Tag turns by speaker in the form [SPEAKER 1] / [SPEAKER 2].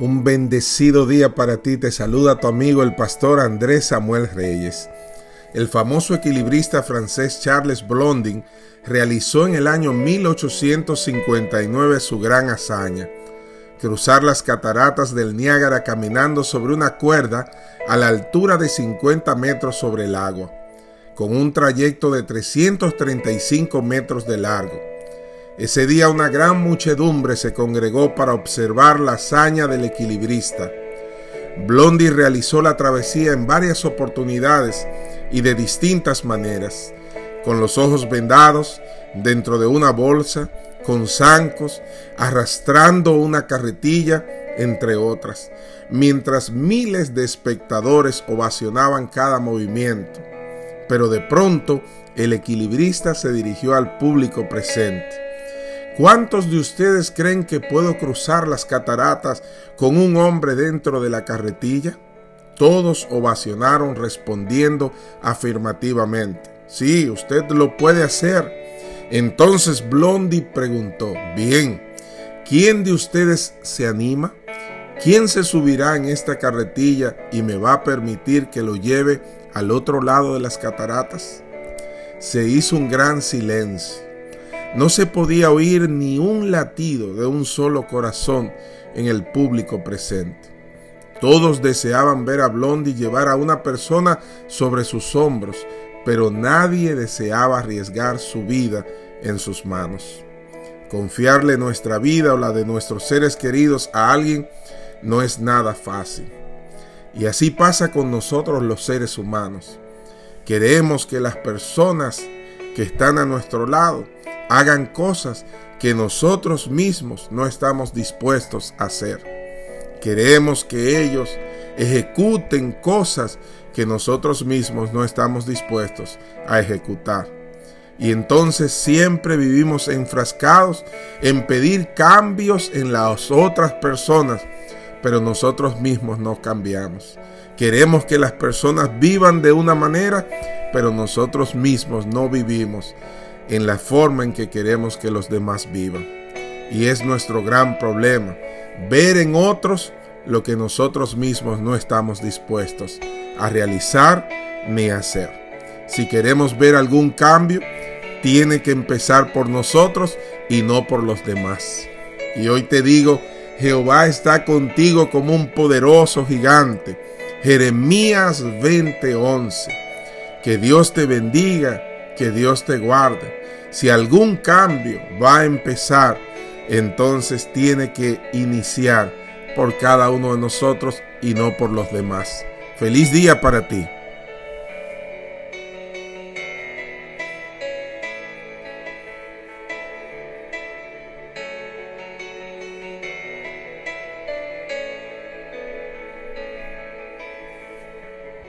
[SPEAKER 1] Un bendecido día para ti. Te saluda tu amigo el pastor Andrés Samuel Reyes. El famoso equilibrista francés Charles Blondin realizó en el año 1859 su gran hazaña, cruzar las cataratas del Niágara caminando sobre una cuerda a la altura de 50 metros sobre el agua, con un trayecto de 335 metros de largo. Ese día una gran muchedumbre se congregó para observar la hazaña del equilibrista. Blondie realizó la travesía en varias oportunidades y de distintas maneras, con los ojos vendados, dentro de una bolsa, con zancos, arrastrando una carretilla, entre otras, mientras miles de espectadores ovacionaban cada movimiento. Pero de pronto el equilibrista se dirigió al público presente. ¿Cuántos de ustedes creen que puedo cruzar las cataratas con un hombre dentro de la carretilla? Todos ovacionaron respondiendo afirmativamente. Sí, usted lo puede hacer. Entonces Blondie preguntó, bien, ¿quién de ustedes se anima? ¿Quién se subirá en esta carretilla y me va a permitir que lo lleve al otro lado de las cataratas? Se hizo un gran silencio. No se podía oír ni un latido de un solo corazón en el público presente. Todos deseaban ver a Blondie llevar a una persona sobre sus hombros, pero nadie deseaba arriesgar su vida en sus manos. Confiarle nuestra vida o la de nuestros seres queridos a alguien no es nada fácil. Y así pasa con nosotros los seres humanos. Queremos que las personas que están a nuestro lado hagan cosas que nosotros mismos no estamos dispuestos a hacer. Queremos que ellos ejecuten cosas que nosotros mismos no estamos dispuestos a ejecutar. Y entonces siempre vivimos enfrascados en pedir cambios en las otras personas, pero nosotros mismos no cambiamos. Queremos que las personas vivan de una manera, pero nosotros mismos no vivimos en la forma en que queremos que los demás vivan. Y es nuestro gran problema, ver en otros lo que nosotros mismos no estamos dispuestos a realizar ni hacer. Si queremos ver algún cambio, tiene que empezar por nosotros y no por los demás. Y hoy te digo, Jehová está contigo como un poderoso gigante. Jeremías 20:11. Que Dios te bendiga, que Dios te guarde si algún cambio va a empezar, entonces tiene que iniciar por cada uno de nosotros y no por los demás. Feliz día para ti.